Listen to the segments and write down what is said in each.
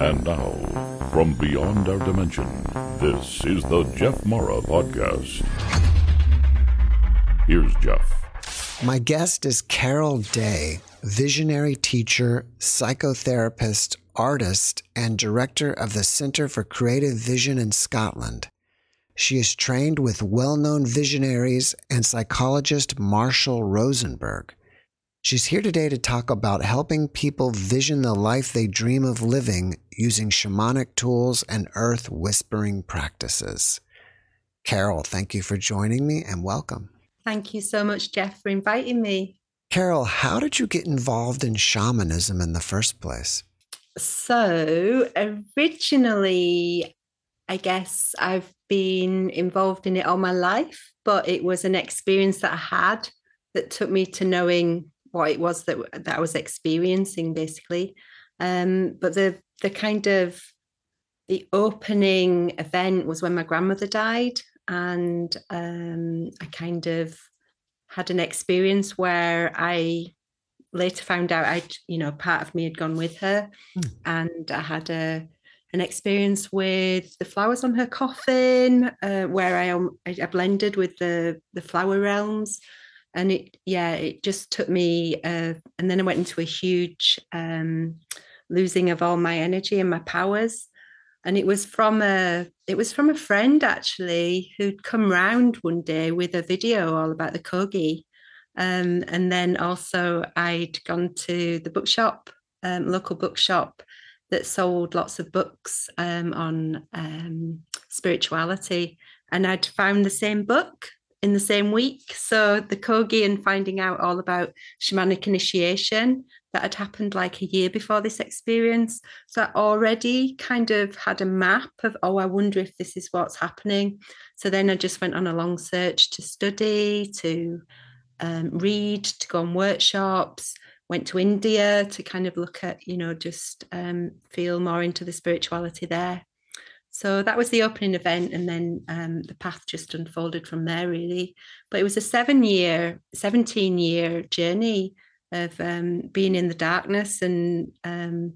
And now, from beyond our dimension, this is the Jeff Mara Podcast. Here's Jeff. My guest is Carol Day, visionary teacher, psychotherapist, artist, and director of the Center for Creative Vision in Scotland. She is trained with well known visionaries and psychologist Marshall Rosenberg. She's here today to talk about helping people vision the life they dream of living using shamanic tools and earth whispering practices. Carol, thank you for joining me and welcome. Thank you so much, Jeff, for inviting me. Carol, how did you get involved in shamanism in the first place? So, originally, I guess I've been involved in it all my life, but it was an experience that I had that took me to knowing what it was that that I was experiencing basically. Um, but the the kind of the opening event was when my grandmother died, and um, I kind of had an experience where I later found out I, you know, part of me had gone with her, mm. and I had a an experience with the flowers on her coffin, uh, where I, um, I blended with the the flower realms and it yeah it just took me uh, and then i went into a huge um, losing of all my energy and my powers. And it was from a it was from a friend actually who'd come round one day with a video all about the kogi. Um, and then also i'd gone to the bookshop um, local bookshop that sold lots of books um, on um, spirituality. And i'd found the same book in the same week. So the Kogi and finding out all about shamanic initiation that had happened like a year before this experience. So I already kind of had a map of, oh, I wonder if this is what's happening. So then I just went on a long search to study, to um, read, to go on workshops, went to India to kind of look at, you know, just um, feel more into the spirituality there so that was the opening event and then um, the path just unfolded from there really. But it was a seven year 17 year journey of um, being in the darkness and um,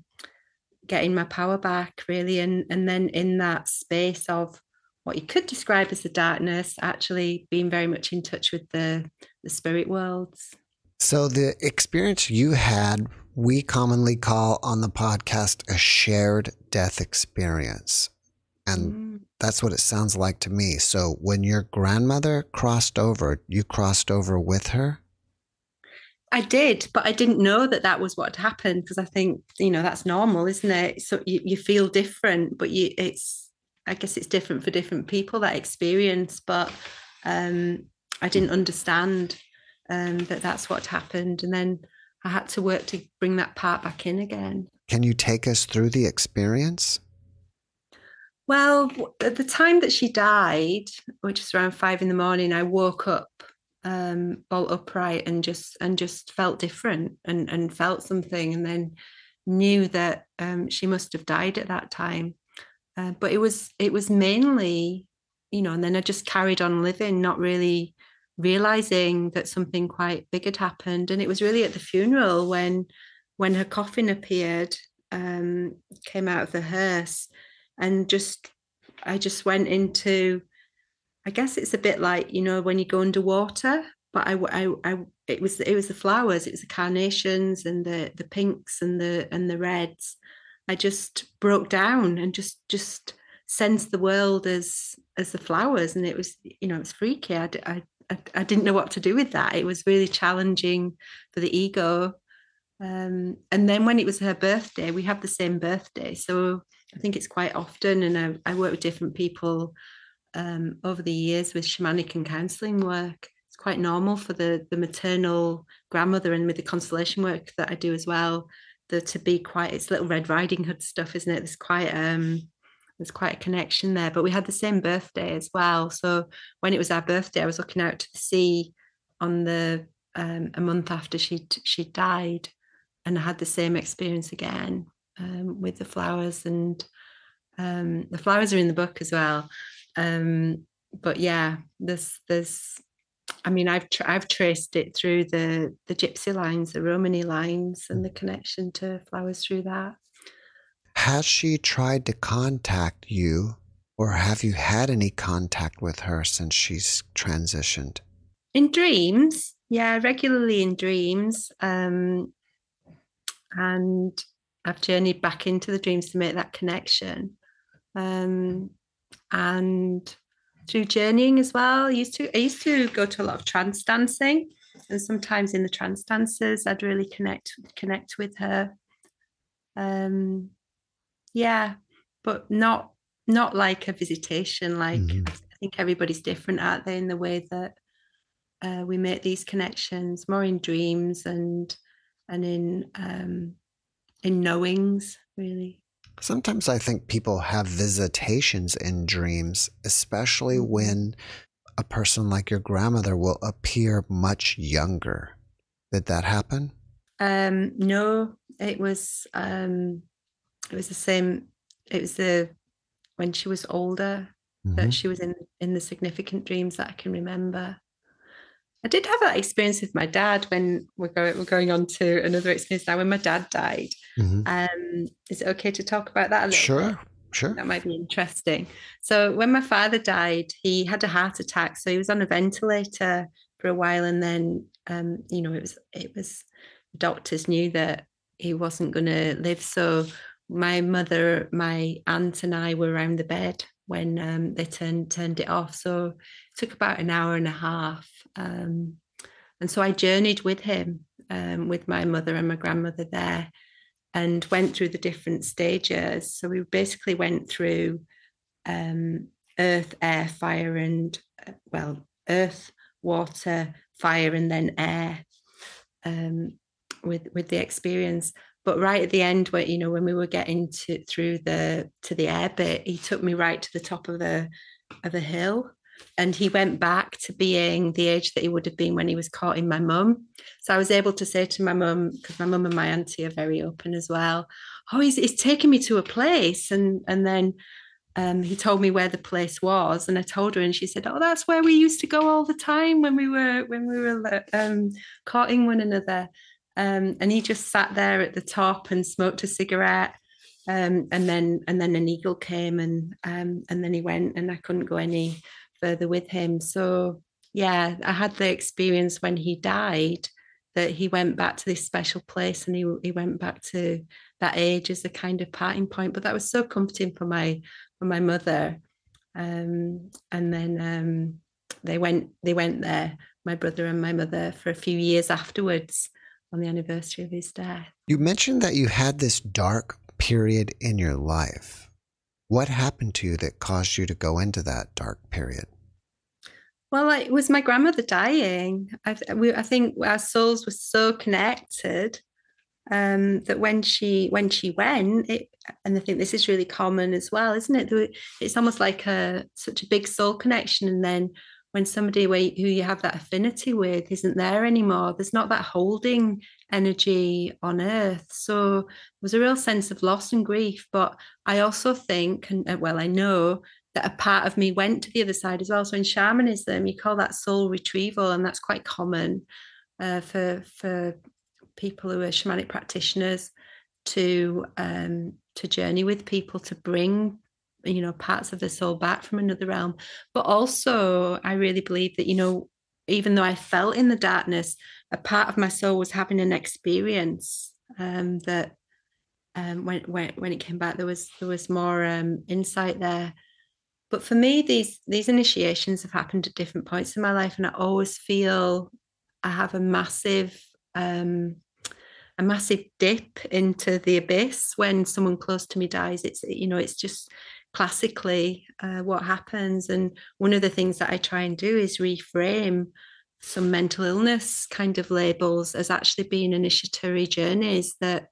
getting my power back really. And and then in that space of what you could describe as the darkness actually being very much in touch with the the spirit worlds. So the experience you had we commonly call on the podcast a shared death experience and mm. that's what it sounds like to me. So when your grandmother crossed over, you crossed over with her? I did, but I didn't know that that was what had happened because I think, you know, that's normal, isn't it? So you, you feel different, but you, it's, I guess it's different for different people that experience, but um, I didn't understand um, that that's what happened. And then I had to work to bring that part back in again. Can you take us through the experience? Well, at the time that she died, which was around five in the morning, I woke up um, all upright and just and just felt different and and felt something, and then knew that um, she must have died at that time. Uh, but it was it was mainly, you know, and then I just carried on living, not really realizing that something quite big had happened. And it was really at the funeral when when her coffin appeared, um, came out of the hearse and just I just went into I guess it's a bit like you know when you go underwater but I, I, I it was it was the flowers it was the carnations and the the pinks and the and the reds. I just broke down and just just sensed the world as as the flowers and it was you know it's freaky. I, I I didn't know what to do with that. It was really challenging for the ego. Um, and then when it was her birthday we have the same birthday so I think it's quite often, and I, I work with different people um, over the years with shamanic and counselling work. It's quite normal for the the maternal grandmother and with the constellation work that I do as well, to be quite it's little Red Riding Hood stuff, isn't it? There's quite um there's quite a connection there. But we had the same birthday as well. So when it was our birthday, I was looking out to the sea on the um, a month after she she died, and I had the same experience again um, with the flowers and um, the flowers are in the book as well um, but yeah there's there's I mean I've tra- I've traced it through the the gypsy lines the Romany lines and the connection to flowers through that Has she tried to contact you, or have you had any contact with her since she's transitioned? In dreams, yeah, regularly in dreams. Um, and I've journeyed back into the dreams to make that connection. Um, and through journeying as well. I used to I used to go to a lot of trance dancing, and sometimes in the trance dances, I'd really connect connect with her. Um, yeah, but not not like a visitation. Like mm-hmm. I think everybody's different, aren't they, in the way that uh, we make these connections, more in dreams and and in um, in knowings, really. Sometimes I think people have visitations in dreams, especially mm-hmm. when a person like your grandmother will appear much younger. Did that happen? Um, no, it was um, it was the same. It was the when she was older mm-hmm. that she was in in the significant dreams that I can remember. I did have that experience with my dad when we're going we're going on to another experience now when my dad died. Mm-hmm. Um, is it okay to talk about that a little Sure. Bit? Sure. That might be interesting. So when my father died, he had a heart attack. So he was on a ventilator for a while and then um, you know, it was it was doctors knew that he wasn't gonna live. So my mother, my aunt and I were around the bed when um, they turned turned it off. So it took about an hour and a half um, and so I journeyed with him, um, with my mother and my grandmother there, and went through the different stages. So we basically went through um, earth, air, fire, and uh, well, earth, water, fire, and then air um, with with the experience. But right at the end, where you know when we were getting to through the to the air bit, he took me right to the top of the of a hill and he went back to being the age that he would have been when he was courting my mum. So I was able to say to my mum, because my mum and my auntie are very open as well, oh, he's, he's taking me to a place. And, and then um, he told me where the place was. And I told her, and she said, oh, that's where we used to go all the time when we were, when we were um, courting one another. Um, and he just sat there at the top and smoked a cigarette. Um, and then and then an eagle came and um, and then he went and I couldn't go any further with him. So yeah, I had the experience when he died that he went back to this special place and he he went back to that age as a kind of parting point. But that was so comforting for my for my mother. Um, and then um, they went they went there, my brother and my mother, for a few years afterwards on the anniversary of his death. You mentioned that you had this dark period in your life. What happened to you that caused you to go into that dark period? Well, it was my grandmother dying. I, we, I think our souls were so connected um, that when she when she went, it, and I think this is really common as well, isn't it? It's almost like a such a big soul connection, and then when somebody who you have that affinity with isn't there anymore, there's not that holding energy on earth. So there was a real sense of loss and grief. But I also think, and uh, well, I know that a part of me went to the other side as well. So in shamanism, you call that soul retrieval, and that's quite common uh, for for people who are shamanic practitioners to um, to journey with people to bring you know parts of the soul back from another realm but also i really believe that you know even though i felt in the darkness a part of my soul was having an experience um, that um, when, when when it came back there was there was more um, insight there. But for me these these initiations have happened at different points in my life and i always feel i have a massive um, a massive dip into the abyss when someone close to me dies. It's you know it's just classically uh, what happens. And one of the things that I try and do is reframe some mental illness kind of labels as actually being initiatory journeys that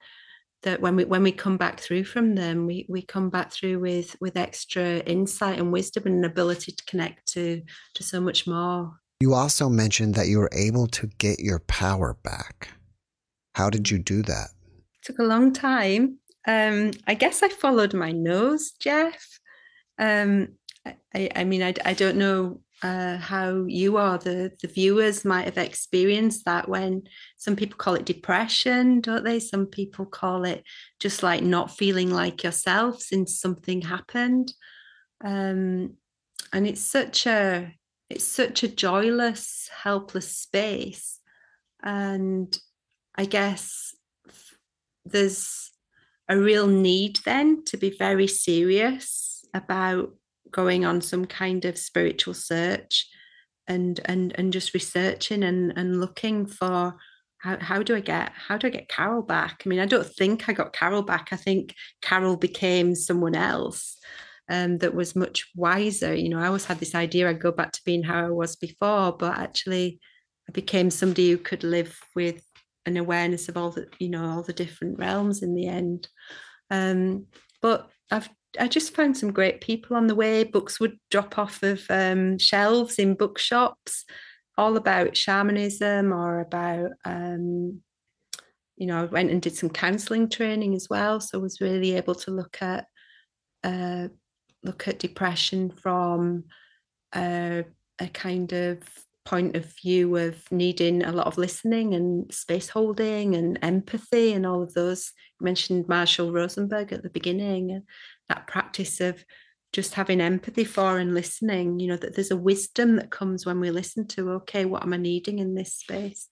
that when we when we come back through from them we we come back through with with extra insight and wisdom and an ability to connect to to so much more. You also mentioned that you were able to get your power back. How did you do that? It took a long time um, I guess I followed my nose, Jeff. Um, I, I mean, I, I don't know uh, how you are the the viewers might have experienced that when some people call it depression don't they? Some people call it just like not feeling like yourself since something happened. Um, and it's such a it's such a joyless helpless space. And i guess there's a real need then to be very serious about going on some kind of spiritual search and and and just researching and and looking for how, how do I get how do I get Carol back? I mean, I don't think I got Carol back. I think Carol became someone else um, that was much wiser. You know, I always had this idea I'd go back to being how I was before, but actually I became somebody who could live with an awareness of all the, you know, all the different realms in the end. Um, but I've I just found some great people on the way. Books would drop off of um, shelves in bookshops, all about shamanism or about, um, you know, I went and did some counselling training as well. So I was really able to look at uh, look at depression from a, a kind of point of view of needing a lot of listening and space holding and empathy and all of those. You mentioned Marshall Rosenberg at the beginning and that practice of just having empathy for and listening you know that there's a wisdom that comes when we listen to okay what am i needing in this space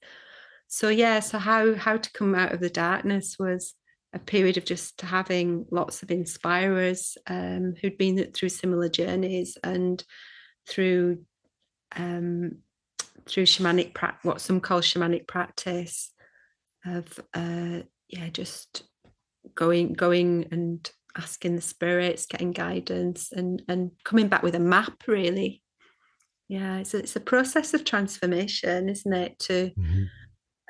so yeah so how how to come out of the darkness was a period of just having lots of inspirers um, who'd been through similar journeys and through um, through shamanic pra- what some call shamanic practice of uh, yeah just going going and asking the spirits, getting guidance, and and coming back with a map. Really, yeah, it's a, it's a process of transformation, isn't it? To mm-hmm.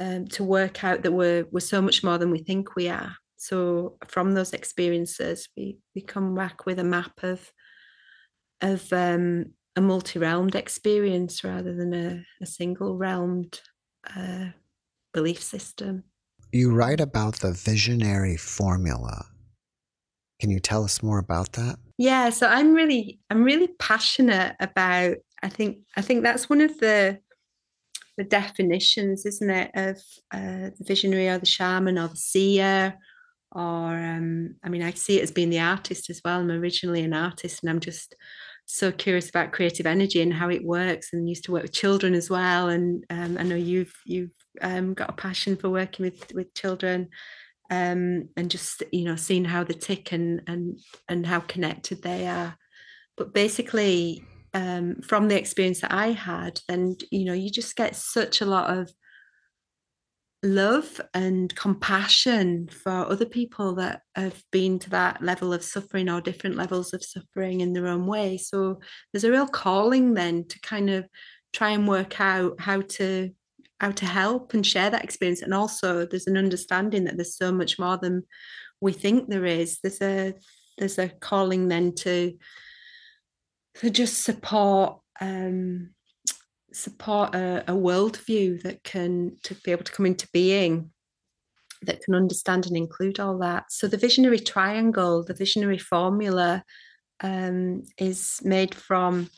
um, to work out that we're we're so much more than we think we are. So from those experiences, we we come back with a map of of um, a multi-realmed experience rather than a, a single realmed uh, belief system. You write about the visionary formula can you tell us more about that? Yeah, so I'm really I'm really passionate about I think I think that's one of the the definitions, isn't it, of uh, the visionary or the shaman or the seer or um, I mean I see it as being the artist as well. I'm originally an artist and I'm just so curious about creative energy and how it works and used to work with children as well and um, I know you've you've um, got a passion for working with with children um, and just you know seeing how they tick and and and how connected they are. But basically, um, from the experience that I had, then you know you just get such a lot of love and compassion for other people that have been to that level of suffering or different levels of suffering in their own way. So there's a real calling then to kind of try and work out how to how to help and share that experience and also there's an understanding that there's so much more than we think there is there's a there's a calling then to to just support um support a, a worldview that can to be able to come into being that can understand and include all that. So the visionary triangle the visionary formula um, is made from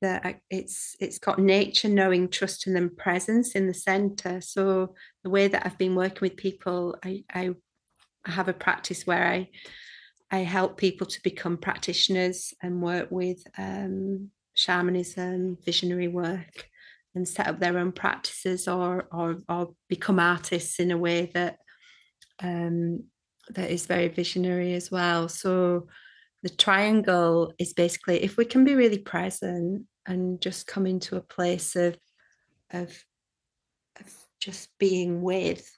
the it's it's got nature knowing trust and then presence in the center. So the way that i've been working with people i i have a practice where i i help people to become practitioners and work with um, shamanism visionary work and set up their own practices or or or become artists in a way that um that is very visionary as well. So the triangle is basically if we can be really present and just come into a place of of, of just being with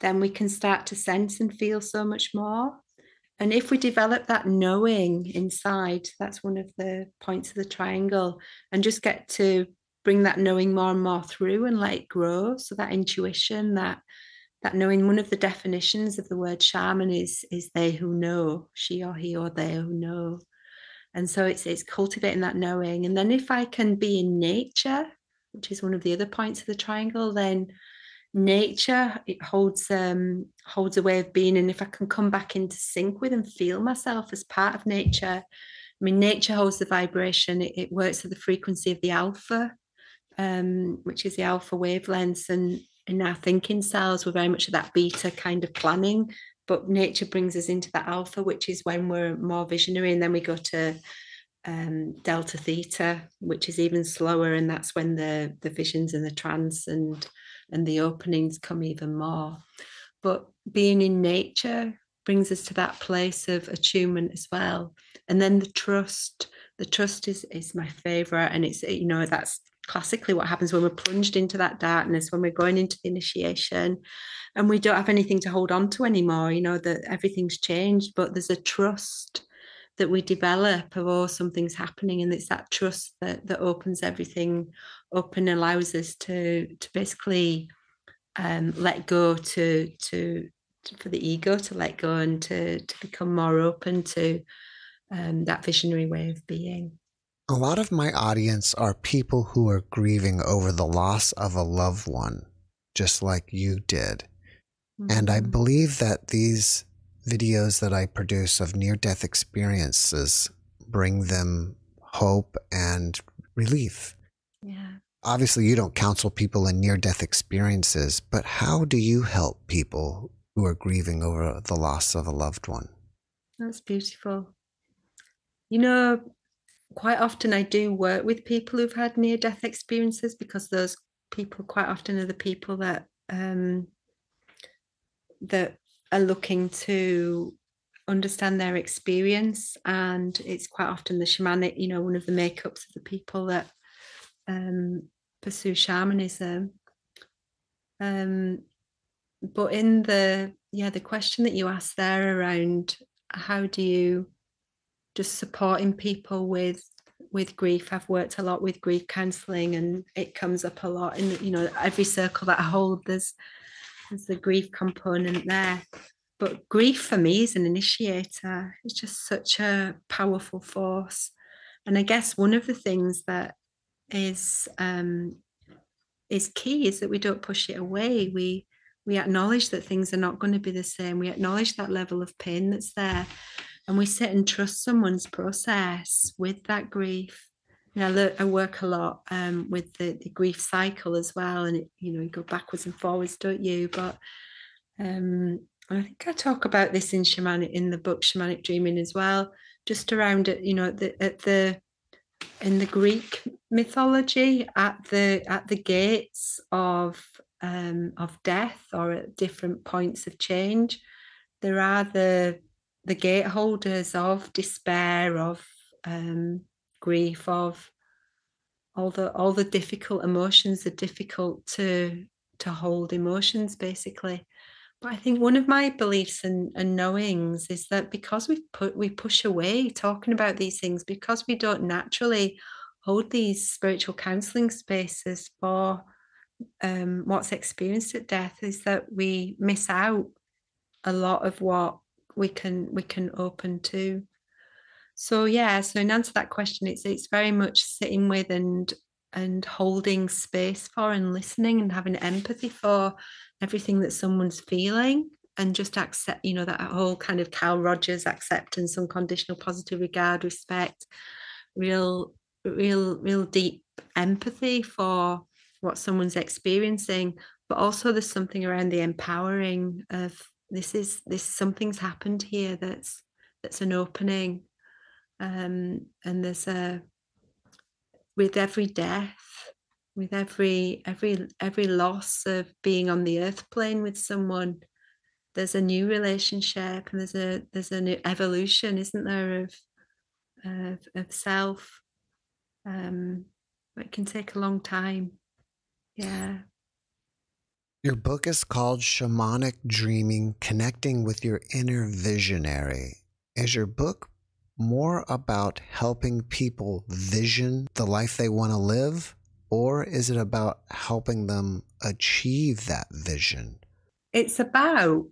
then we can start to sense and feel so much more and if we develop that knowing inside that's one of the points of the triangle and just get to bring that knowing more and more through and let it grow. So that intuition that that knowing one of the definitions of the word shaman is is they who know she or he or they who know. And so it's it's cultivating that knowing. And then if i can be in nature which is one of the other points of the triangle then nature it holds um holds a way of being and if i can come back into sync with and feel myself as part of nature I mean, nature holds the vibration, it, it works at the frequency of the alpha, um, which is the alpha wavelengths. And in our thinking cells, we're very much at that beta kind of planning. But nature brings us into that alpha, which is when we're more visionary. And then we go to um, delta theta, which is even slower. And that's when the, the visions and the trance and, and the openings come even more. But being in nature brings us to that place of attunement as well. And then the trust. The trust is is my favorite and it's you know that's classically what happens when we're plunged into that darkness when we're going into the initiation. And we don't have anything to hold on to anymore you know that everything's changed but there's a trust that we develop of oh something's happening and it's that trust that that opens everything up and allows us to to basically um, let go to to for the ego to let go and to to become more open to um, that visionary way of being. A lot of my audience are people who are grieving over the loss of a loved one, just like you did. Mm-hmm. And I mm-hmm. believe that these videos that I produce of near death experiences bring them hope and relief. Yeah. Obviously, you don't counsel people in near death experiences, but how do you help people who are grieving over the loss of a loved one. That's beautiful. You know, quite often I do work with people who've had near death experiences because those people quite often are the people that um, that are looking to understand their experience and it's quite often the shamanic you know one of the makeups of the people that um, pursue shamanism. Um, but in the yeah the question that you asked there around how do you just supporting people with with grief i've worked a lot with grief counseling and it comes up a lot in you know every circle that i hold there's there's the grief component there. But grief for me is an initiator it's just such a powerful force. And i guess one of the things that is um is key is that we don't push it away. We we acknowledge that things are not going to be the same. We acknowledge that level of pain that's there. And we sit and trust someone's process with that grief know, I work a lot um, with the, the, grief cycle as well, and it, you know, you go backwards and forwards, don't you? But um, I think I talk about this in shamanic in the book Shamanic Dreaming as well, just around it, you know, at the, at the in the Greek mythology, at the at the gates of um, of death or at different points of change. There are the the gateholders of despair, of um, grief, of all the all the difficult emotions, the difficult to to hold emotions, basically. But I think one of my beliefs and, and knowings is that because we put we push away talking about these things, because we don't naturally hold these spiritual counseling spaces for um, what's experienced at death is that we miss out a lot of what we can we can open to so yeah so in answer to that question it's it's very much sitting with and and holding space for and listening and having empathy for everything that someone's feeling and just accept you know that whole kind of Carl Rogers acceptance unconditional positive regard respect real real real deep empathy for what someone's experiencing. But also there's something around the empowering of this is this something's happened here that's that's an opening um and there's a with every death with every every every loss of being on the earth plane with someone there's a new relationship and there's a there's a new evolution isn't there of of, of self um it can take a long time yeah. Your book is called Shamanic Dreaming Connecting with Your Inner Visionary. Is your book more about helping people vision the life they want to live, or is it about helping them achieve that vision? It's about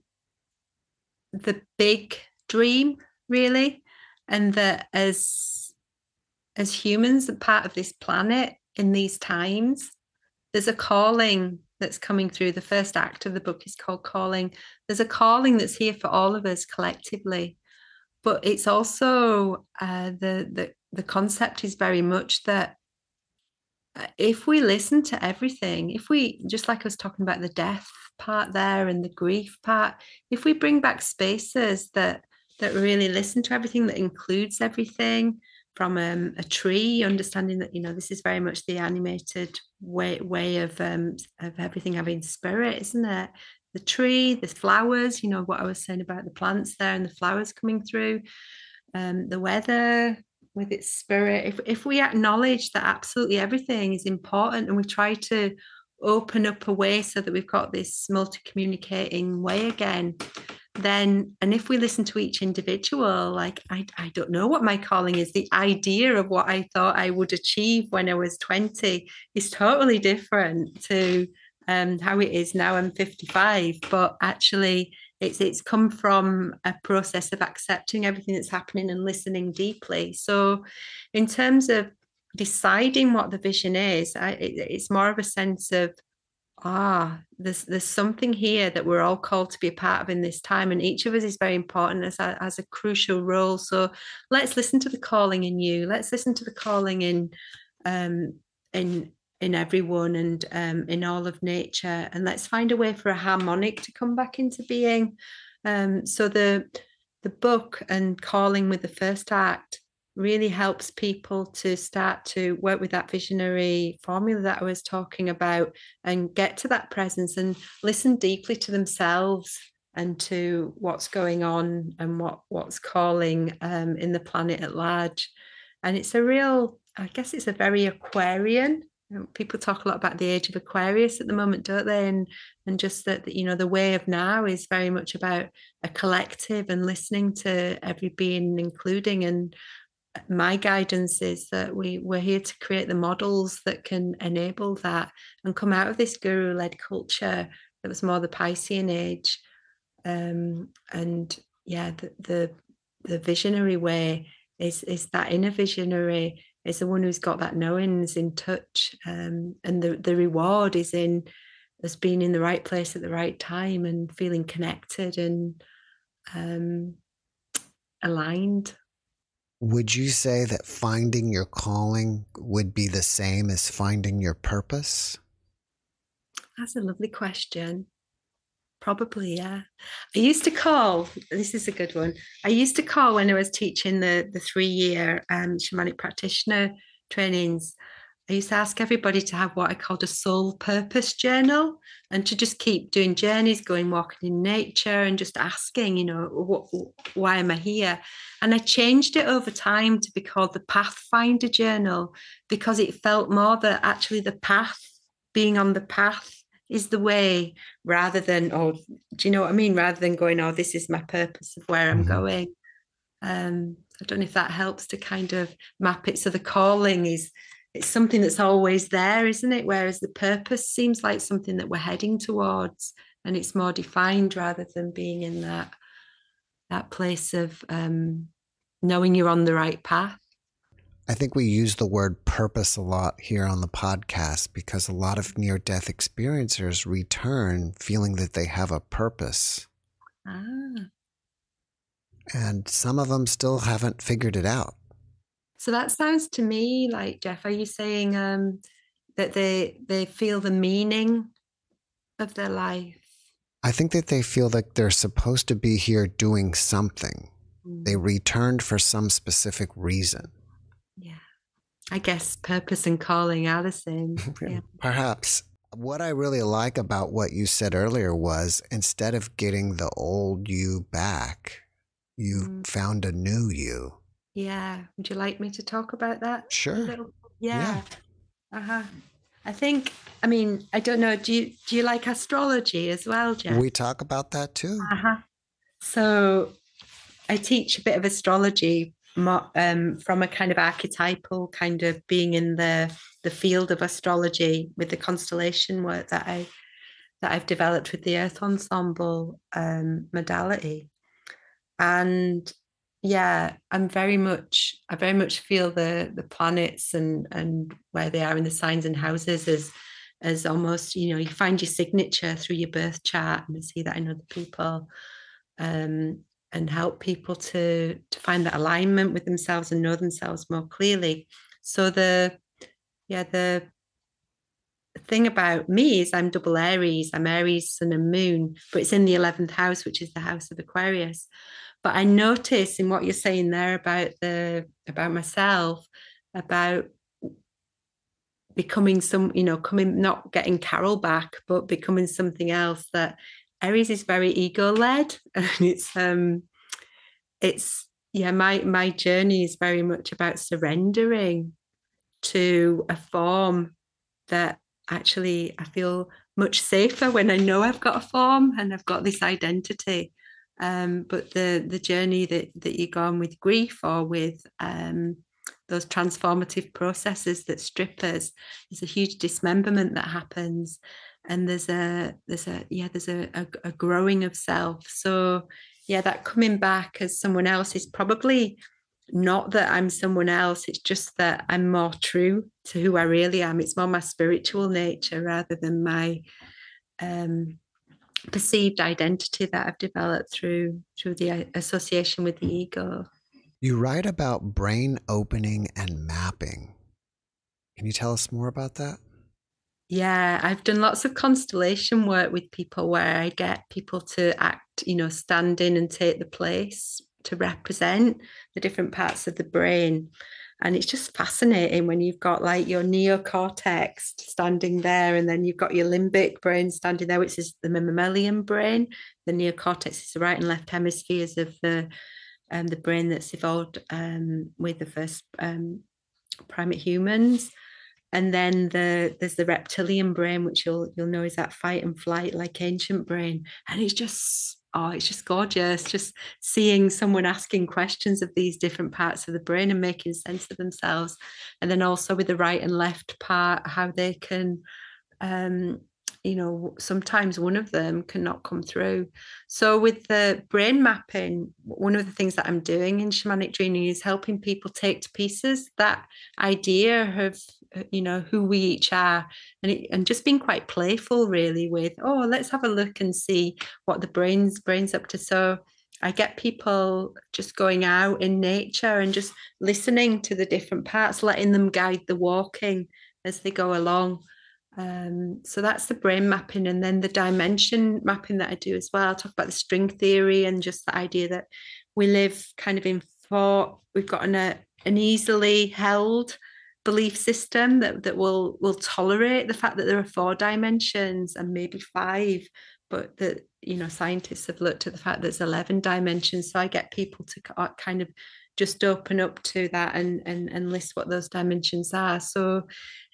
the big dream, really, and that as as humans, a part of this planet in these times, there's a calling that's coming through. The first act of the book is called Calling. There's a calling that's here for all of us collectively but it's also uh, the the the concept is very much that uh, if we listen to everything, if we just like I was talking about the death part there and the grief part, if we bring back spaces that that really listen to everything, that includes everything from um, a tree, understanding that you know this is very much the animated way way of um, of everything having spirit, isn't it? The tree, the flowers, you know what I was saying about the plants there and the flowers coming through, um, the weather, with its spirit. If, if we acknowledge that absolutely everything is important and we try to open up a way so that we've got this multi-communicating way again then and if we listen to each individual like I, I don't know what my calling is. The idea of what i thought i would achieve when i was 20 is totally different to um, how it is now i'm 55 but actually it's it's come from a process of accepting everything that's happening and listening deeply. So in terms of deciding what the vision is I, it, it's more of a sense of ah there's there's something here that we're all called to be a part of in this time and each of us is very important as a, as a crucial role. So let's listen to the calling in you. Let's listen to the calling in um in in everyone and um, in all of nature. And let's find a way for a harmonic to come back into being. Um, so the the book and calling with the first act really helps people to start to work with that visionary formula that I was talking about and get to that presence and listen deeply to themselves and to what's going on and what what's calling um, in the planet at large. And it's a real, I guess it's a very Aquarian people talk a lot about the age of Aquarius at the moment, don't they? And and just that you know the way of now is very much about a collective and listening to every being, including. And my guidance is that we we're here to create the models that can enable that and come out of this guru-led culture that was more the Piscean age. Um, and yeah, the, the the visionary way is is that inner visionary is the one who's got that knowings in touch um, and the, the reward is in us being in the right place at the right time and feeling connected and um, aligned. Would you say that finding your calling would be the same as finding your purpose? That's a lovely question Probably, yeah. I used to call. This is a good one. I used to call when I was teaching the the three year um, shamanic practitioner trainings. I used to ask everybody to have what I called a soul purpose journal and to just keep doing journeys, going walking in nature and just asking, you know, what, why am I here? And I changed it over time to be called the Pathfinder Journal because it felt more that actually the path, being on the path is the way rather than oh do you know what i mean? Rather than going oh this is my purpose of where i'm mm-hmm. going. Um i don't know if that helps to kind of map it. So the calling is it's something that's always there isn't it? Whereas the purpose seems like something that we're heading towards and it's more defined rather than being in that that place of um knowing you're on the right path I think we use the word purpose a lot here on the podcast because a lot of near death experiencers return feeling that they have a purpose. Ah. And some of them still haven't figured it out. So that sounds to me like Jeff, are you saying um, that they they feel the meaning of their life? I think that they feel like they're supposed to be here doing something. Mm. They returned for some specific reason. I guess purpose and calling same. Yeah. Perhaps. What I really like about what you said earlier was instead of getting the old you back, you mm. found a new you. Yeah. Would you like me to talk about that? Sure. Yeah. yeah. Uh huh. I think. I mean, I don't know. Do you do you like astrology as well, Jeff? We talk about that too. Uh huh. So, I teach a bit of astrology um, from a kind of archetypal kind of being in the the field of astrology with the constellation work that I that I've developed with the Earth Ensemble um, modality, and yeah, I'm very much I very much feel the the planets and and where they are in the signs and houses as as almost you know you find your signature through your birth chart and I see that in other people. Um, and help people to to find that alignment with themselves and know themselves more clearly so the yeah the thing about me is I'm double Aries. I'm Aries, Sun and Moon, but it's in the 11th house, which is the house of Aquarius. But I notice in what you're saying there about the about myself, about becoming some, you know, coming not getting Carol back, but becoming something else that Aries is very ego led. And it's um it's yeah, my my journey is very much about surrendering to a form that actually I feel much safer when I know I've got a form and I've got this identity. Um, but the the journey that that you go on with grief or with um, those transformative processes that strip us, is a huge dismemberment that happens, and there's a there's a yeah there's a, a, a growing of self. So yeah, that coming back as someone else is probably not that I'm someone else, it's just that I'm more true to who I really am. It's more my spiritual nature rather than my um, perceived identity that I've developed through through the uh, association with the ego. You write about brain opening and mapping. Can you tell us more about that? Yeah, I've done lots of constellation work with people where I get people to act, you know, stand in and take the place to represent the different parts of the brain. And it's just fascinating when you've got like your neocortex standing there, and then you've got your limbic brain standing there, which is the mammalian brain. The neocortex is the right and left hemispheres of the um, the brain that's evolved um, with the first um, primate humans. And then the there's the reptilian brain, which you'll you'll know is that fight and flight like ancient brain. And it's just oh, it's just gorgeous just seeing someone asking questions of these different parts of the brain and making sense of themselves. And then also with the right and left part, how they can um, you know sometimes one of them cannot come through so with the brain mapping one of the things that i'm doing in shamanic dreaming is helping people take to pieces that idea of you know who we each are and it, and just being quite playful really with oh let's have a look and see what the brain's brain's up to so I get people just going out in nature and just listening to the different parts, letting them guide the walking as they go along. Um, so that's the brain mapping, and then the dimension mapping that I do as well. I'll talk about the string theory and just the idea that we live kind of in thought. We've got an, a, an easily held belief system that that will will tolerate the fact that there are four dimensions and maybe five, but that you know scientists have looked at the fact that there's 11 dimensions so i get people to kind of just open up to that and, and, and list what those dimensions are. So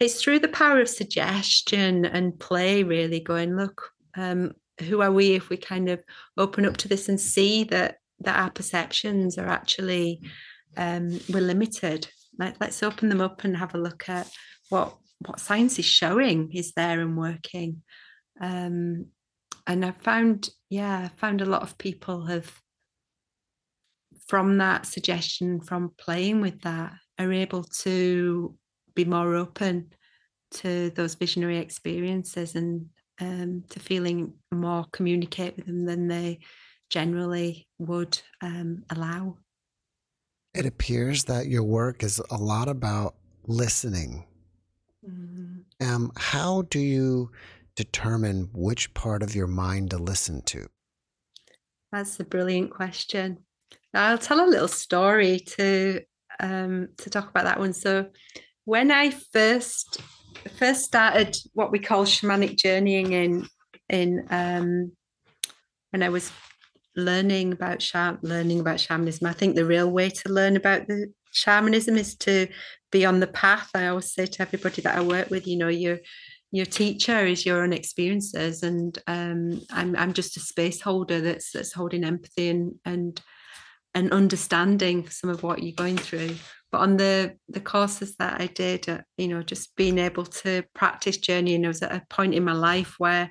it's through the power of suggestion and play, really going, look, um, who are we if we kind of open up to this and see that that our perceptions are actually um, we're limited. Let, let's open them up and have a look at what what science is showing is there and working. Um, and I've found, yeah, I found a lot of people have from that suggestion, from playing with that, are able to be more open to those visionary experiences and um, to feeling more communicate with them than they generally would um, allow. It appears that your work is a lot about listening. Mm-hmm. Um, how do you determine which part of your mind to listen to? That's a brilliant question. I'll tell a little story to um, to talk about that one. So, when I first first started what we call shamanic journeying in in um, when I was learning about sham- learning about shamanism, I think the real way to learn about the shamanism is to be on the path. I always say to everybody that I work with, you know, your your teacher is your own experiences, and um, I'm I'm just a space holder that's that's holding empathy and and and understanding for some of what you're going through. But on the the courses that i did uh, you know just being able to practice journey and I was at a point in my life where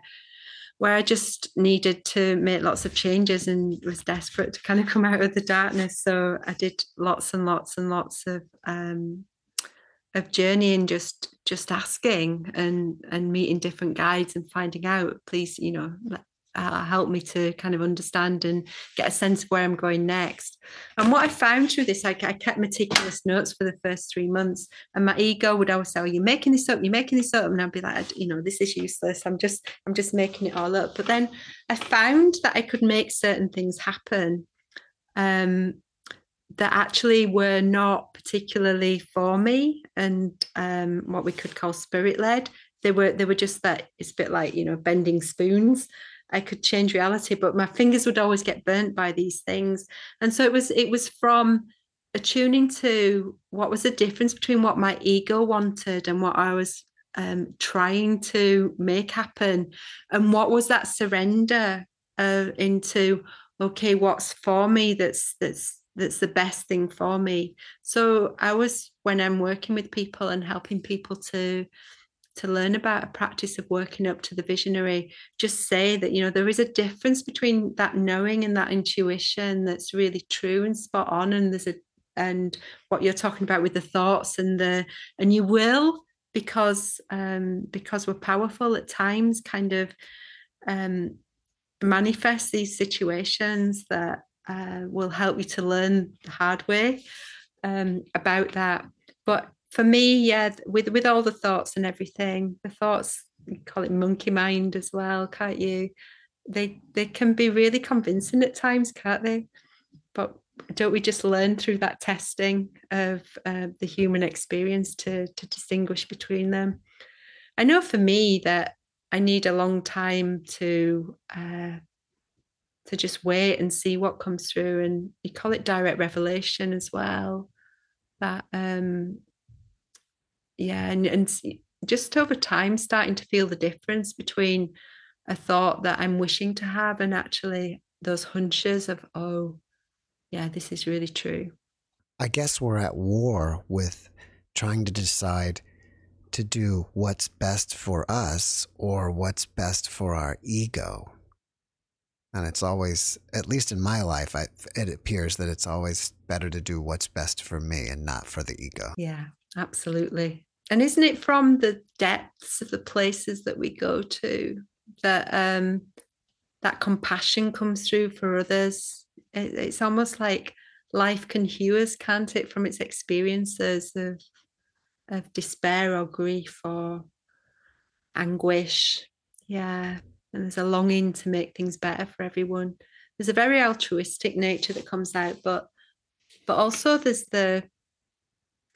where i just needed to make lots of changes and was desperate to kind of come out of the darkness. So i did lots and lots and lots of um of journeying just just asking and and meeting different guides and finding out please you know uh, helped me to kind of understand and get a sense of where I'm going next. And what I found through this, I, I kept meticulous notes for the first three months, and my ego would always say, oh, "You're making this up. You're making this up," and I'd be like, "You know, this is useless. I'm just, I'm just making it all up." But then I found that I could make certain things happen. Um, that actually were not particularly for me and um, what we could call spirit led they were they were just that it's a bit like you know bending spoons I could change reality, but my fingers would always get burnt by these things. And so it was it was from attuning to what was the difference between what my ego wanted and what I was um, trying to make happen, and what was that surrender uh, into okay, what's for me that's that's that's the best thing for me. So I was when I'm working with people and helping people to to learn about a practice of working up to the visionary. Just say that you know there is a difference between that knowing and that intuition that's really true and spot on and there's a and what you're talking about with the thoughts and the and you will because um because we're powerful at times kind of um manifest these situations that uh, will help you to learn the hard way um, about that. But for me, yeah, with with all the thoughts and everything, the thoughts you call it monkey mind as well, can't you? They they can be really convincing at times, can't they? But don't we just learn through that testing of uh, the human experience to to distinguish between them? I know for me that I need a long time to uh, to just wait and see what comes through, and you call it direct revelation as well. That um, yeah and, and just over time starting to feel the difference between a thought that i'm wishing to have and actually those hunches of oh yeah this is really true. I guess we're at war with trying to decide to do what's best for us or what's best for our ego. And it's always at least in my life I, it appears that it's always better to do what's best for me and not for the ego. Yeah absolutely and isn't it from the depths of the places that we go to that um that compassion comes through for others? It, it's almost like life can hew us can't it from its experiences of of despair or grief or anguish? Yeah and there's a longing to make things better for everyone. There's a very altruistic nature that comes out but but also there's the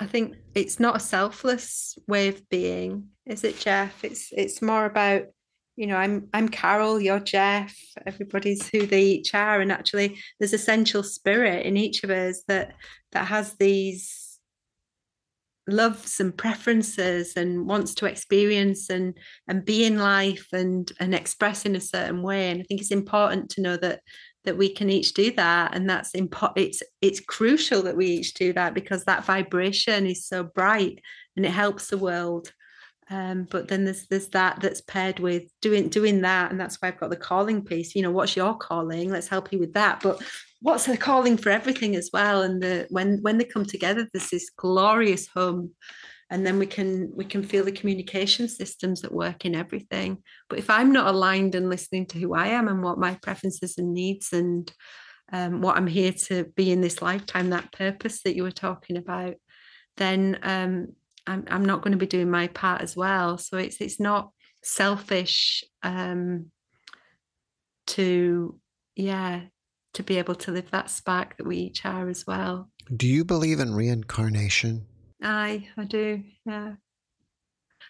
I think it's not a selfless way of being, is it, Jeff? It's it's more about, you know, I'm I'm Carol, you're Jeff, everybody's who they each are. And actually there's essential spirit in each of us that that has these loves and preferences and wants to experience and and be in life and and express in a certain way. And I think it's important to know that that we can each do that and that's important it's it's crucial that we each do that because that vibration is so bright and it helps the world. Um, but then there's there's that that's paired with doing doing that and that's why I've got the calling piece. You know what's your calling? Let's help you with that. But what's the calling for everything as well? And the when when they come together there's this glorious home and then we can we can feel the communication systems that work in everything. But if i'm not aligned and listening to who i am and what my preferences and needs and um, what i'm here to be in this lifetime that purpose that you were talking about then um, I'm, I'm not going to be doing my part as well. So it's it's not selfish um, to yeah to be able to live that spark that we each are as well. Do you believe in reincarnation Aye, I do. Yeah.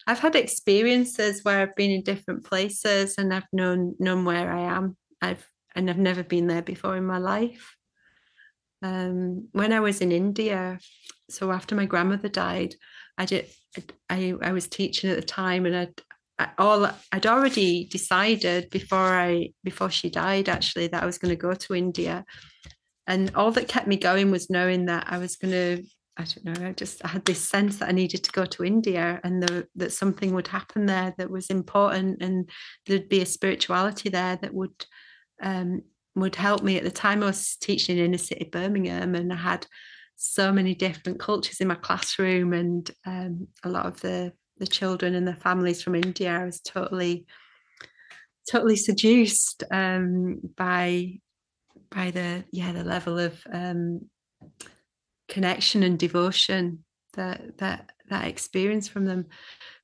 I've had experiences where I've been in different places and I've known known where I am. I've and I've never been there before in my life. Um, when I was in India, so after my grandmother died, I did I I was teaching at the time and I'd I, all I'd already decided before I before she died actually that I was going to go to India. And all that kept me going was knowing that I was going to I don't know. I just I had this sense that I needed to go to India and the, that something would happen there that was important, and there'd be a spirituality there that would um, would help me. At the time, I was teaching in inner city of Birmingham, and I had so many different cultures in my classroom, and um, a lot of the the children and the families from India. I was totally totally seduced um, by by the yeah the level of um, connection and devotion that that that experience from them.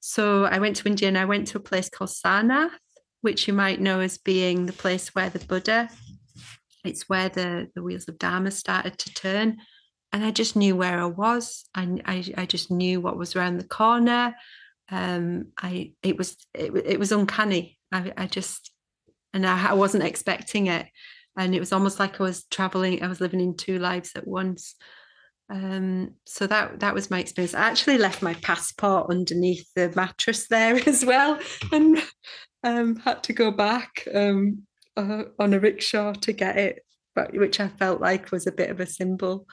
So I went to India and I went to a place called Sarnath, which you might know as being the place where the Buddha. It's where the the wheels of Dharma started to turn, and I just knew where I was. I I, I just knew what was around the corner. Um, I it was it, it was uncanny. I, I just and I, I wasn't expecting it, and it was almost like I was traveling. I was living in two lives at once. Um, so that that was my experience. I actually left my passport underneath the mattress there as well, and um, had to go back um, uh, on a rickshaw to get it, but which I felt like was a bit of a symbol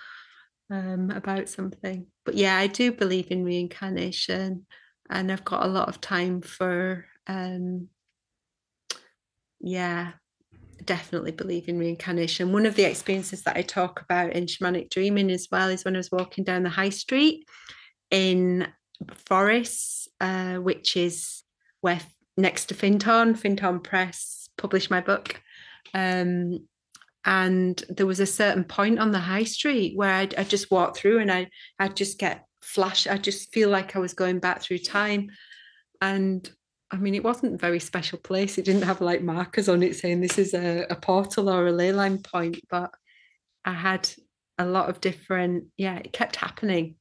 um, about something. But yeah, I do believe in reincarnation, and I've got a lot of time for um, yeah definitely believe in reincarnation. One of the experiences that I talk about in shamanic dreaming as well is when I was walking down the high street in Forres, uh, which is where next to Findhorn, Findhorn Press published my book. Um, and there was a certain point on the high street where I'd, I'd just walk through and I, I'd just get flash. I just feel like I was going back through time. And I mean, it wasn't a very special place. It didn't have like markers on it saying this is a, a portal or a ley line point, but I had a lot of different, yeah, it kept happening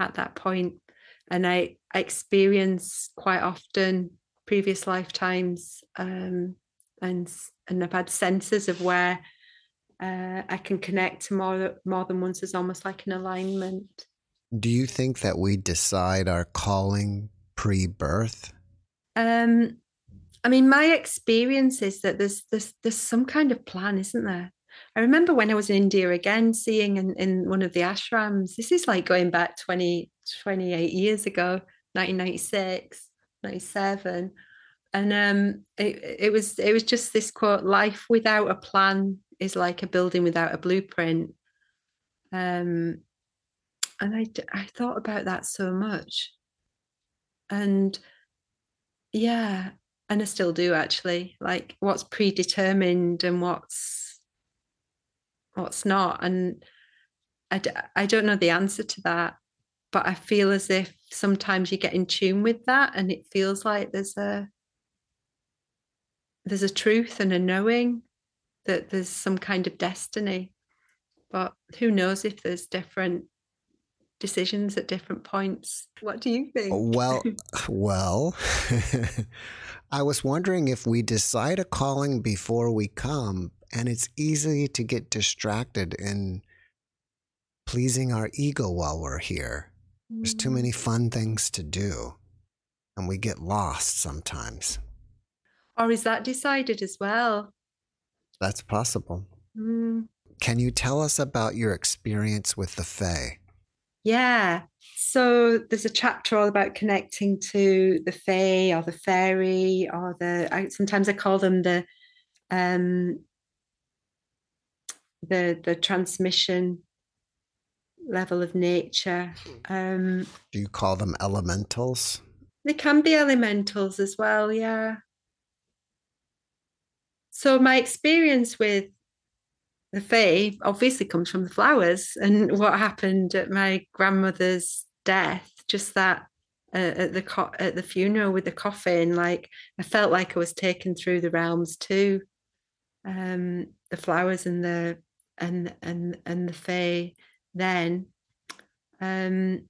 at that point. And I, experience quite often previous lifetimes um, and and I've had senses of where uh, I can connect to more more than once as almost like an alignment. Do you think that we decide our calling pre-birth? Um, I mean, my experience is that there's there's there's some kind of plan, isn't there? I remember when I was in India again, seeing in, in one of the ashrams, this is like going back 20, 28 years ago, 1996, 97. And um, it, it was it was just this quote, life without a plan is like a building without a blueprint. Um, and I, I thought about that so much. And yeah and i still do actually like what's predetermined and what's what's not and I d- I don't know the answer to that but i feel as if sometimes you get in tune with that and it feels like there's a there's a truth and a knowing that there's some kind of destiny but who knows if there's different decisions at different points. What do you think? Well, well, I was wondering if we decide a calling before we come, and it's easy to get distracted in pleasing our ego while we're here. There's too many mm. fun things to do, and we get lost sometimes. Or is that decided as well? That's possible. Mm. Can you tell us about your experience with the Fae? Yeah. So there's a chapter all about connecting to the fae or the fairy or the I, sometimes I call them the um the the transmission level of nature. Um Do you call them elementals? They can be elementals as well, yeah. So my experience with the fae obviously comes from the flowers and what happened at my grandmother's death just that uh, at the co- at the funeral with the coffin like i felt like i was taken through the realms too. Um the flowers and the and and and the fae then. Um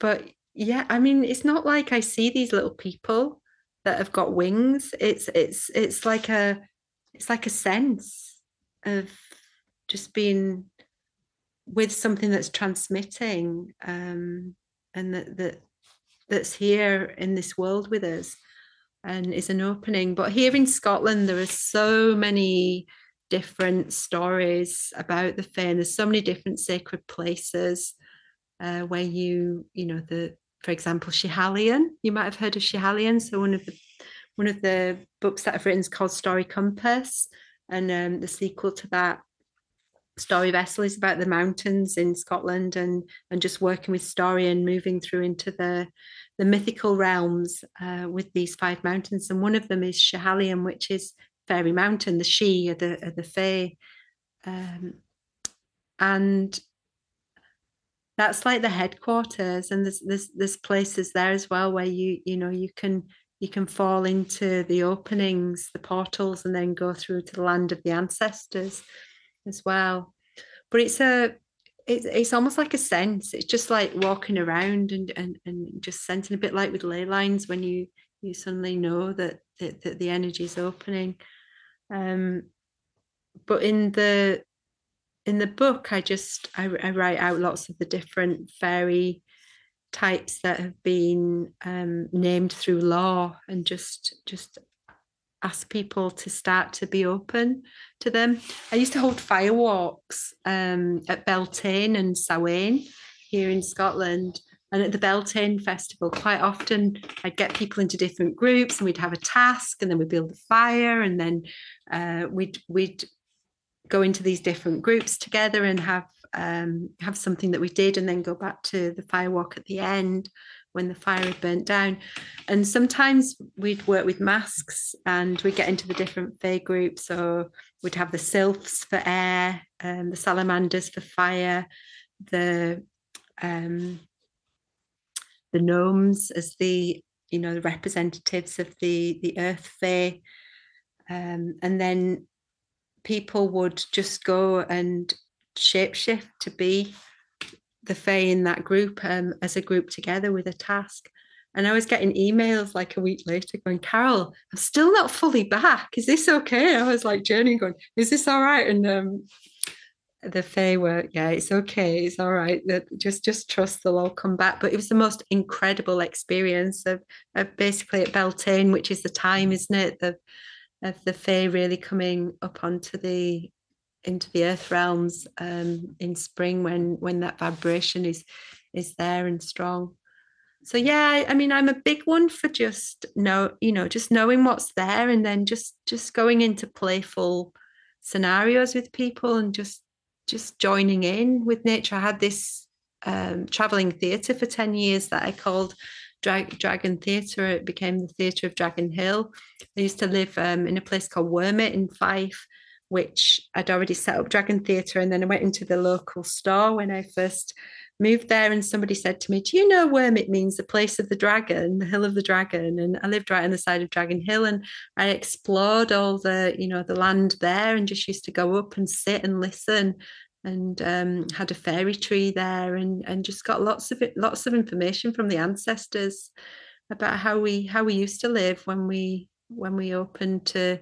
but yeah i mean it's not like i see these little people that have got wings. It's it's it's like a it's like a sense of just being with something that's transmitting um, and that, that that's here in this world with us and is an opening. But here in scotland there are so many different stories about the and there's so many different sacred places uh, where you you know the for example Schiehallion you might have heard of Schiehallion so one of the one of the books that I've written is called Story Compass, and um, the sequel to that, Story Vessel, is about the mountains in Scotland and and just working with story and moving through into the the mythical realms uh, with these five mountains, and one of them is Schiehallion, which is Fairy Mountain. The She or the are the Fae, um, and that's like the headquarters. And there's there's there's places there as well where you you know you can you can fall into the openings, the portals, and then go through to the land of the ancestors as well. But it's a it's, it's almost like a sense. It's just like walking around and, and, and just sensing a bit like with ley lines when you you suddenly know that, that, that the energy is opening. Um, but in the in the book, I just I, I, write out lots of the different fairy types that have been um, named through law and just just ask people to start to be open to them. I used to hold firewalks um, at Beltane and Samhain here in Scotland. And at the Beltane Festival, quite often I'd get people into different groups and we'd have a task and then we'd build a fire and then uh, we'd we'd go into these different groups together and have um, have something that we did and then go back to the firewalk at the end when the fire had burnt down. And sometimes we'd work with masks and we'd get into the different fae groups. So we'd have the sylphs for air, um, the salamanders for fire, the um, the gnomes as the you know the representatives of the the earth fae. Um, and then people would just go and shapeshift to be the Fae in that group um, as a group together with a task. And I was getting emails like a week later going, Carol, I'm still not fully back. Is this okay? I was like journeying going, is this all right? And um, the Fae were, yeah, it's okay. It's all right. Just just trust they'll all come back. But it was the most incredible experience of, of basically at Beltane, which is the time, isn't it? The, of the Fae really coming up onto the into the earth realms um, in spring when when that vibration is is there and strong. So yeah i mean i'm a big one for just know you know just knowing what's there and then just just going into playful scenarios with people and just just joining in with nature. I had this um, traveling theatre for 10 years that i called Drag- dragon theatre. It became the theatre of dragon hill. I used to live um, in a place called wormit in fife which I'd already set up Dragon Theatre. And then I went into the local store when I first moved there. And somebody said to me, Do you know Wormit means the place of the dragon, the hill of the dragon? And I lived right on the side of Dragon Hill. And I explored all the, you know, the land there and just used to go up and sit and listen and um, had a fairy tree there and and just got lots of it, lots of information from the ancestors about how we how we used to live when we when we opened to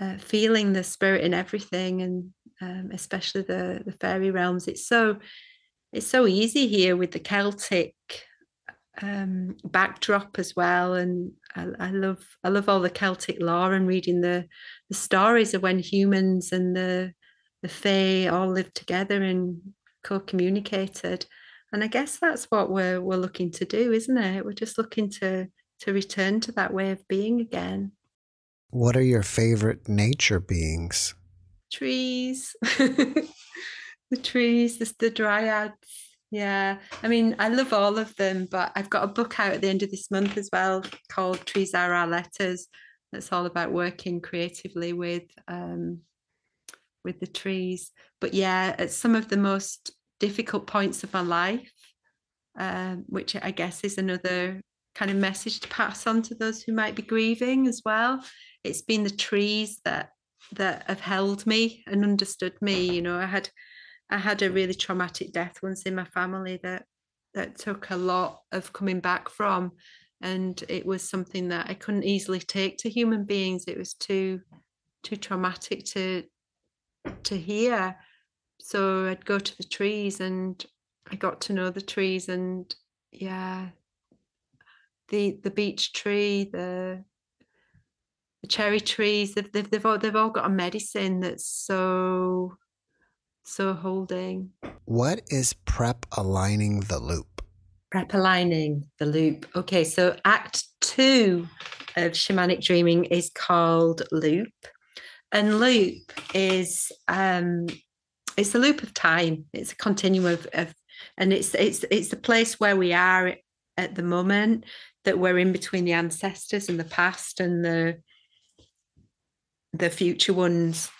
uh, feeling the spirit in everything and um, especially the the fairy realms. It's so it's so easy here with the celtic um, backdrop as well. And I, I, love i love all the celtic lore and reading the the stories of when humans and the the fae all lived together and co-communicated. And i guess that's what we're we're looking to do isn't it? We're just looking to to return to that way of being again what are your favorite nature beings? Trees. the trees, the, the dryads. Yeah. I mean, I love all of them, but I've got a book out at the end of this month as well called Trees Are Our Letters. That's all about working creatively with um, with the trees. But yeah, at some of the most difficult points of my life, um, which I guess is another kind of message to pass on to those who might be grieving as well it's been the trees that that have held me and understood me you know i had i had a really traumatic death once in my family that that took a lot of coming back from and it was something that i couldn't easily take to human beings. It was too too traumatic to to hear. So i'd go to the trees and i got to know the trees and yeah the the beech tree the the cherry trees they've, they've, they've, all, they've all got a medicine that's so so holding. What is prep aligning the loop? Prep aligning the loop. Okay so act two of shamanic dreaming is called loop. And loop is um it's a loop of time. It's a continuum of, of and it's it's it's the place where we are at the moment that we're in between the ancestors and the past and the the future ones.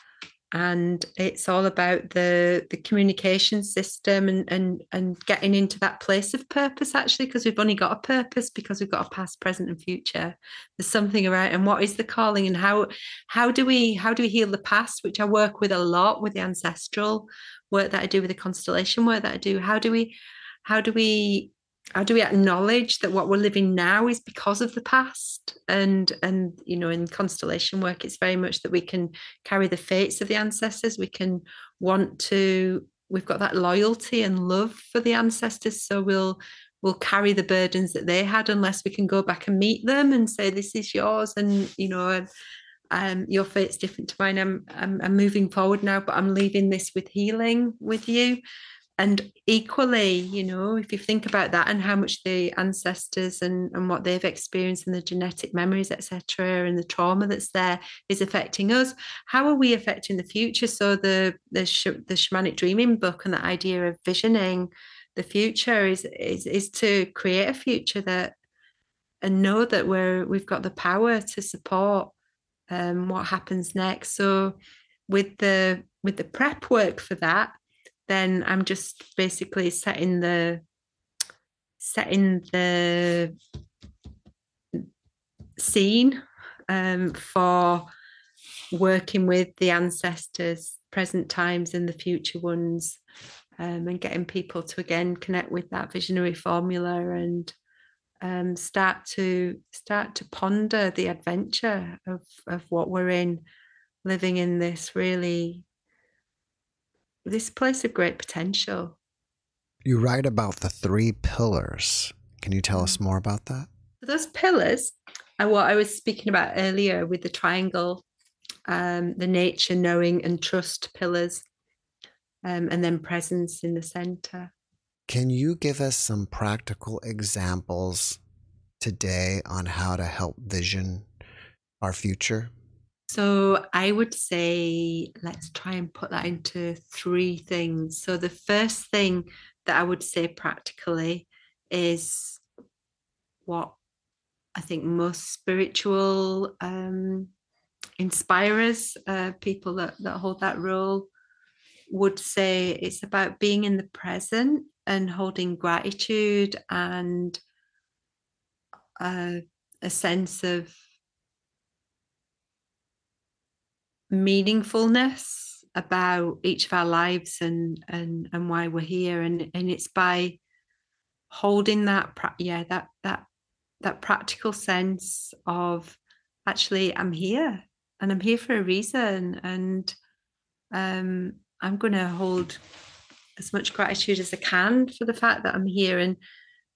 And it's all about the the communication system and and and getting into that place of purpose actually because we've only got a purpose because we've got a past present and future. There's something around and what is the calling and how how do we how do we heal the past which i work with a lot with the ancestral work that i do with the constellation work that i do. How do we how do we how do we acknowledge that what we're living now is because of the past? And and you know in constellation work it's very much that we can carry the fates of the ancestors. We can want to we've got that loyalty and love for the ancestors. So we'll we'll carry the burdens that they had unless we can go back and meet them and say this is yours. And you know um, your fate's different to mine. I'm, I'm i'm moving forward now but i'm leaving this with healing with you and equally you know if you think about that and how much the ancestors and, and what they've experienced and the genetic memories etc and the trauma that's there is affecting us how are we affecting the future? So the the, sh- the shamanic dreaming book and the idea of visioning the future is, is is to create a future that and know that we're we've got the power to support um, what happens next. So with the with the prep work for that then I'm just basically setting the setting the scene um, for working with the ancestors, present times and the future ones, um, and getting people to again connect with that visionary formula and um, start to start to ponder the adventure of of what we're in, living in this really this place of great potential. You write about the three pillars. Can you tell us mm. more about that? Those pillars are what I was speaking about earlier with the triangle, um, the nature, knowing, and trust pillars, um, and then presence in the center. Can you give us some practical examples today on how to help vision our future? So I would say let's try and put that into three things. So the first thing that I would say practically is what I think most spiritual um, inspirers, uh, people that, that hold that role, would say it's about being in the present and holding gratitude and uh, a sense of meaningfulness about each of our lives and and and why we're here. And and it's by holding that yeah that that that practical sense of actually I'm here and I'm here for a reason and um I'm going to hold as much gratitude as I can for the fact that I'm here. And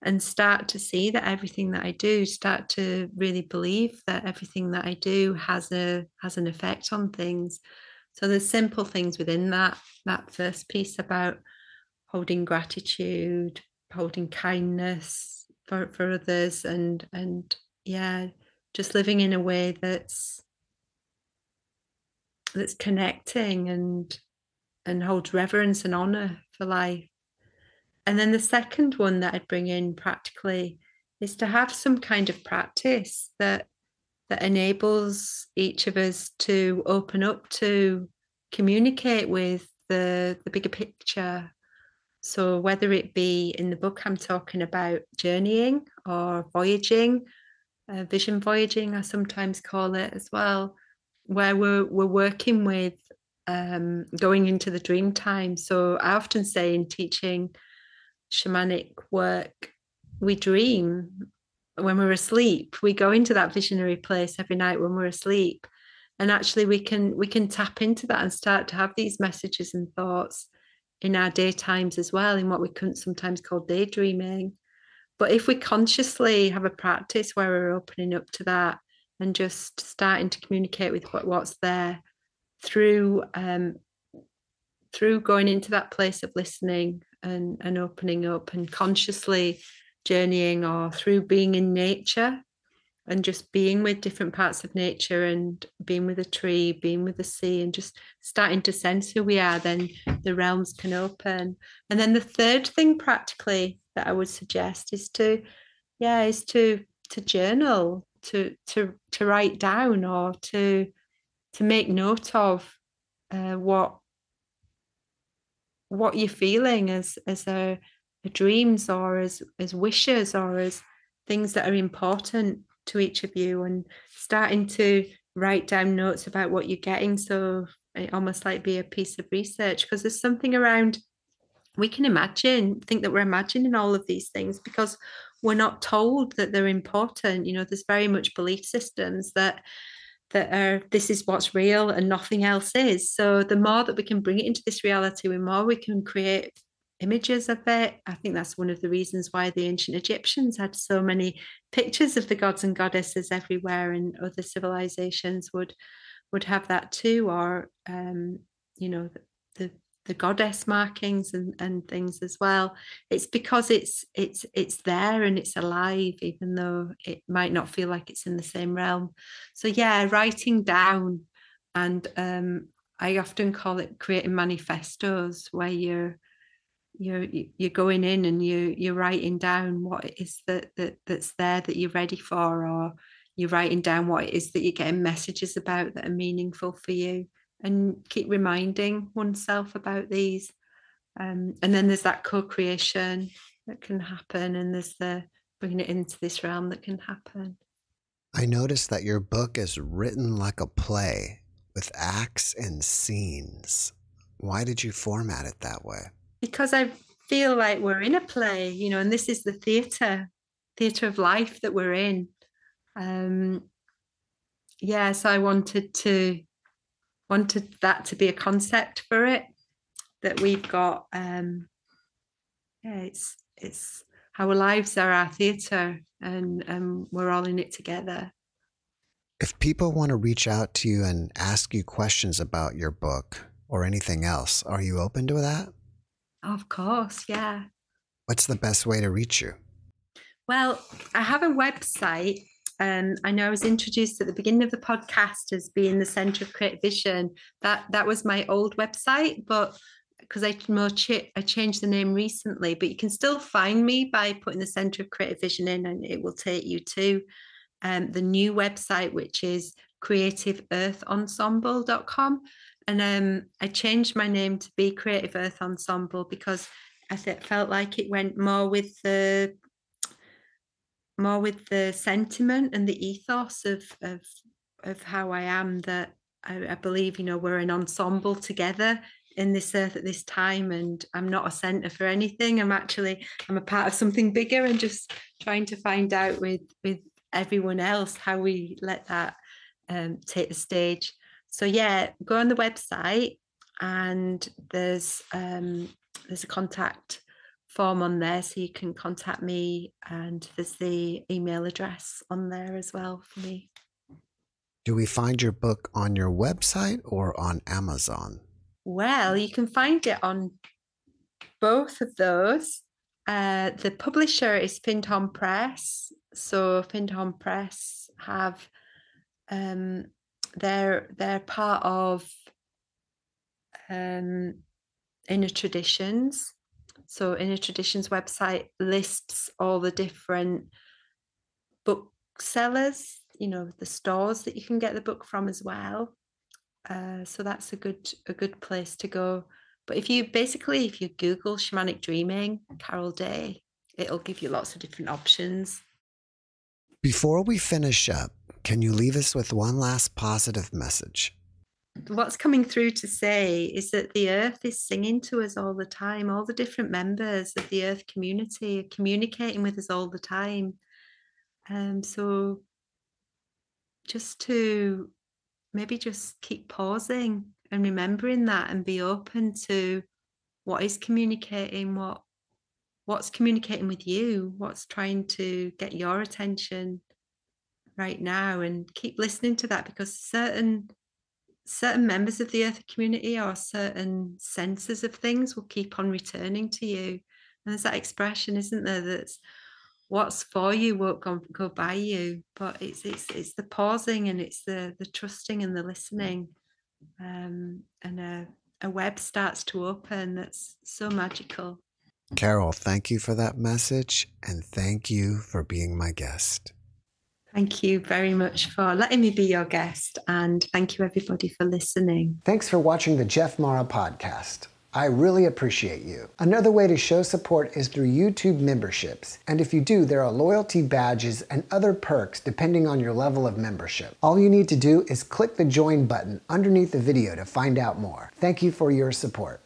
and start to see that everything that I do, start to really believe that everything that I do has a has an effect on things. So there's simple things within that that first piece about holding gratitude, holding kindness for, for others and and yeah, just living in a way that's that's connecting and and holds reverence and honor for life and then the second one that I'd bring in practically is to have some kind of practice that that enables each of us to open up to communicate with the the bigger picture. So whether it be in the book i'm talking about journeying or voyaging uh, vision voyaging i sometimes call it as well where we're, we're working with um, going into the dream time. So i often say in teaching shamanic work, we dream when we're asleep. We go into that visionary place every night when we're asleep. And actually we can we can tap into that and start to have these messages and thoughts in our daytimes as well, in what we couldn't sometimes call daydreaming. But if we consciously have a practice where we're opening up to that and just starting to communicate with what, what's there through um, through going into that place of listening and, and opening up and consciously journeying or through being in nature and just being with different parts of nature and being with a tree, being with the sea, and just starting to sense who we are, then the realms can open. And then the third thing, practically, that I would suggest is to yeah is to to journal to to to write down or to to make note of uh, what what you're feeling as as a, a dreams or as as wishes or as things that are important to each of you and starting to write down notes about what you're getting. So it almost like be a piece of research because there's something around we can imagine think that we're imagining all of these things because we're not told that they're important. You know there's very much belief systems that that are this is what's real and nothing else is. So the more that we can bring it into this reality the more we can create images of it. I think that's one of the reasons why the ancient egyptians had so many pictures of the gods and goddesses everywhere and other civilizations would would have that too or um, you know the, the the goddess markings and, and things as well. It's because it's it's it's there and it's alive even though it might not feel like it's in the same realm. So yeah writing down and um, i often call it creating manifestos where you're you're you're going in and you you're writing down what it is that, that that's there that you're ready for or you're writing down what it is that you're getting messages about that are meaningful for you and keep reminding oneself about these. Um, and then there's that co-creation that can happen, and there's the bringing it into this realm that can happen. I noticed that your book is written like a play with acts and scenes. Why did you format it that way? Because I feel like we're in a play, you know, and this is the theatre, theatre of life that we're in. Um, yes, yeah, so I wanted to wanted that to be a concept for it that we've got um yeah it's it's our lives are our theatre and um, we're all in it together. If people want to reach out to you and ask you questions about your book or anything else are you open to that? Of course yeah. What's the best way to reach you? Well i have a website um, I know I was introduced at the beginning of the podcast as being the Centre of Creative Vision. That that was my old website, but because I I changed the name recently, but you can still find me by putting the Centre of Creative Vision in, and it will take you to um, the new website, which is creativeearthensemble.com. And um, I changed my name to be Creative Earth Ensemble because I felt like it went more with the more with the sentiment and the ethos of of of how I am that I, I, believe you know we're an ensemble together in this earth at this time and I'm not a center for anything. I'm actually I'm a part of something bigger and just trying to find out with with everyone else how we let that um, take the stage. So yeah go on the website and there's um, there's a contact form on there so you can contact me and there's the email address on there as well for me. Do we find your book on your website or on Amazon? Well, you can find it on both of those. Uh, the publisher is Findhorn Press. So Findhorn Press have um, they're they're part of um, Inner Traditions, so Inner Traditions website lists all the different booksellers, you know, the stores that you can get the book from as well. Uh, so that's a good a good place to go. But if you basically if you Google shamanic dreaming, Carol Day, it'll give you lots of different options. Before we finish up, can you leave us with one last positive message? What's coming through to say is that the earth is singing to us all the time all the different members of the earth community are communicating with us all the time. Um, so just to maybe just keep pausing and remembering that and be open to what is communicating what what's communicating with you what's trying to get your attention right now and keep listening to that because certain certain members of the earth community or certain senses of things will keep on returning to you. And there's that expression isn't there that's what's for you won't go, go by you. But it's it's it's the pausing and it's the the trusting and the listening. Um, and a, a web starts to open that's so magical. Carol, thank you for that message and thank you for being my guest. Thank you very much for letting me be your guest, and thank you everybody for listening. Thanks for watching the Jeff Mara podcast. I really appreciate you. Another way to show support is through YouTube memberships. And if you do, there are loyalty badges and other perks depending on your level of membership. All you need to do is click the join button underneath the video to find out more. Thank you for your support.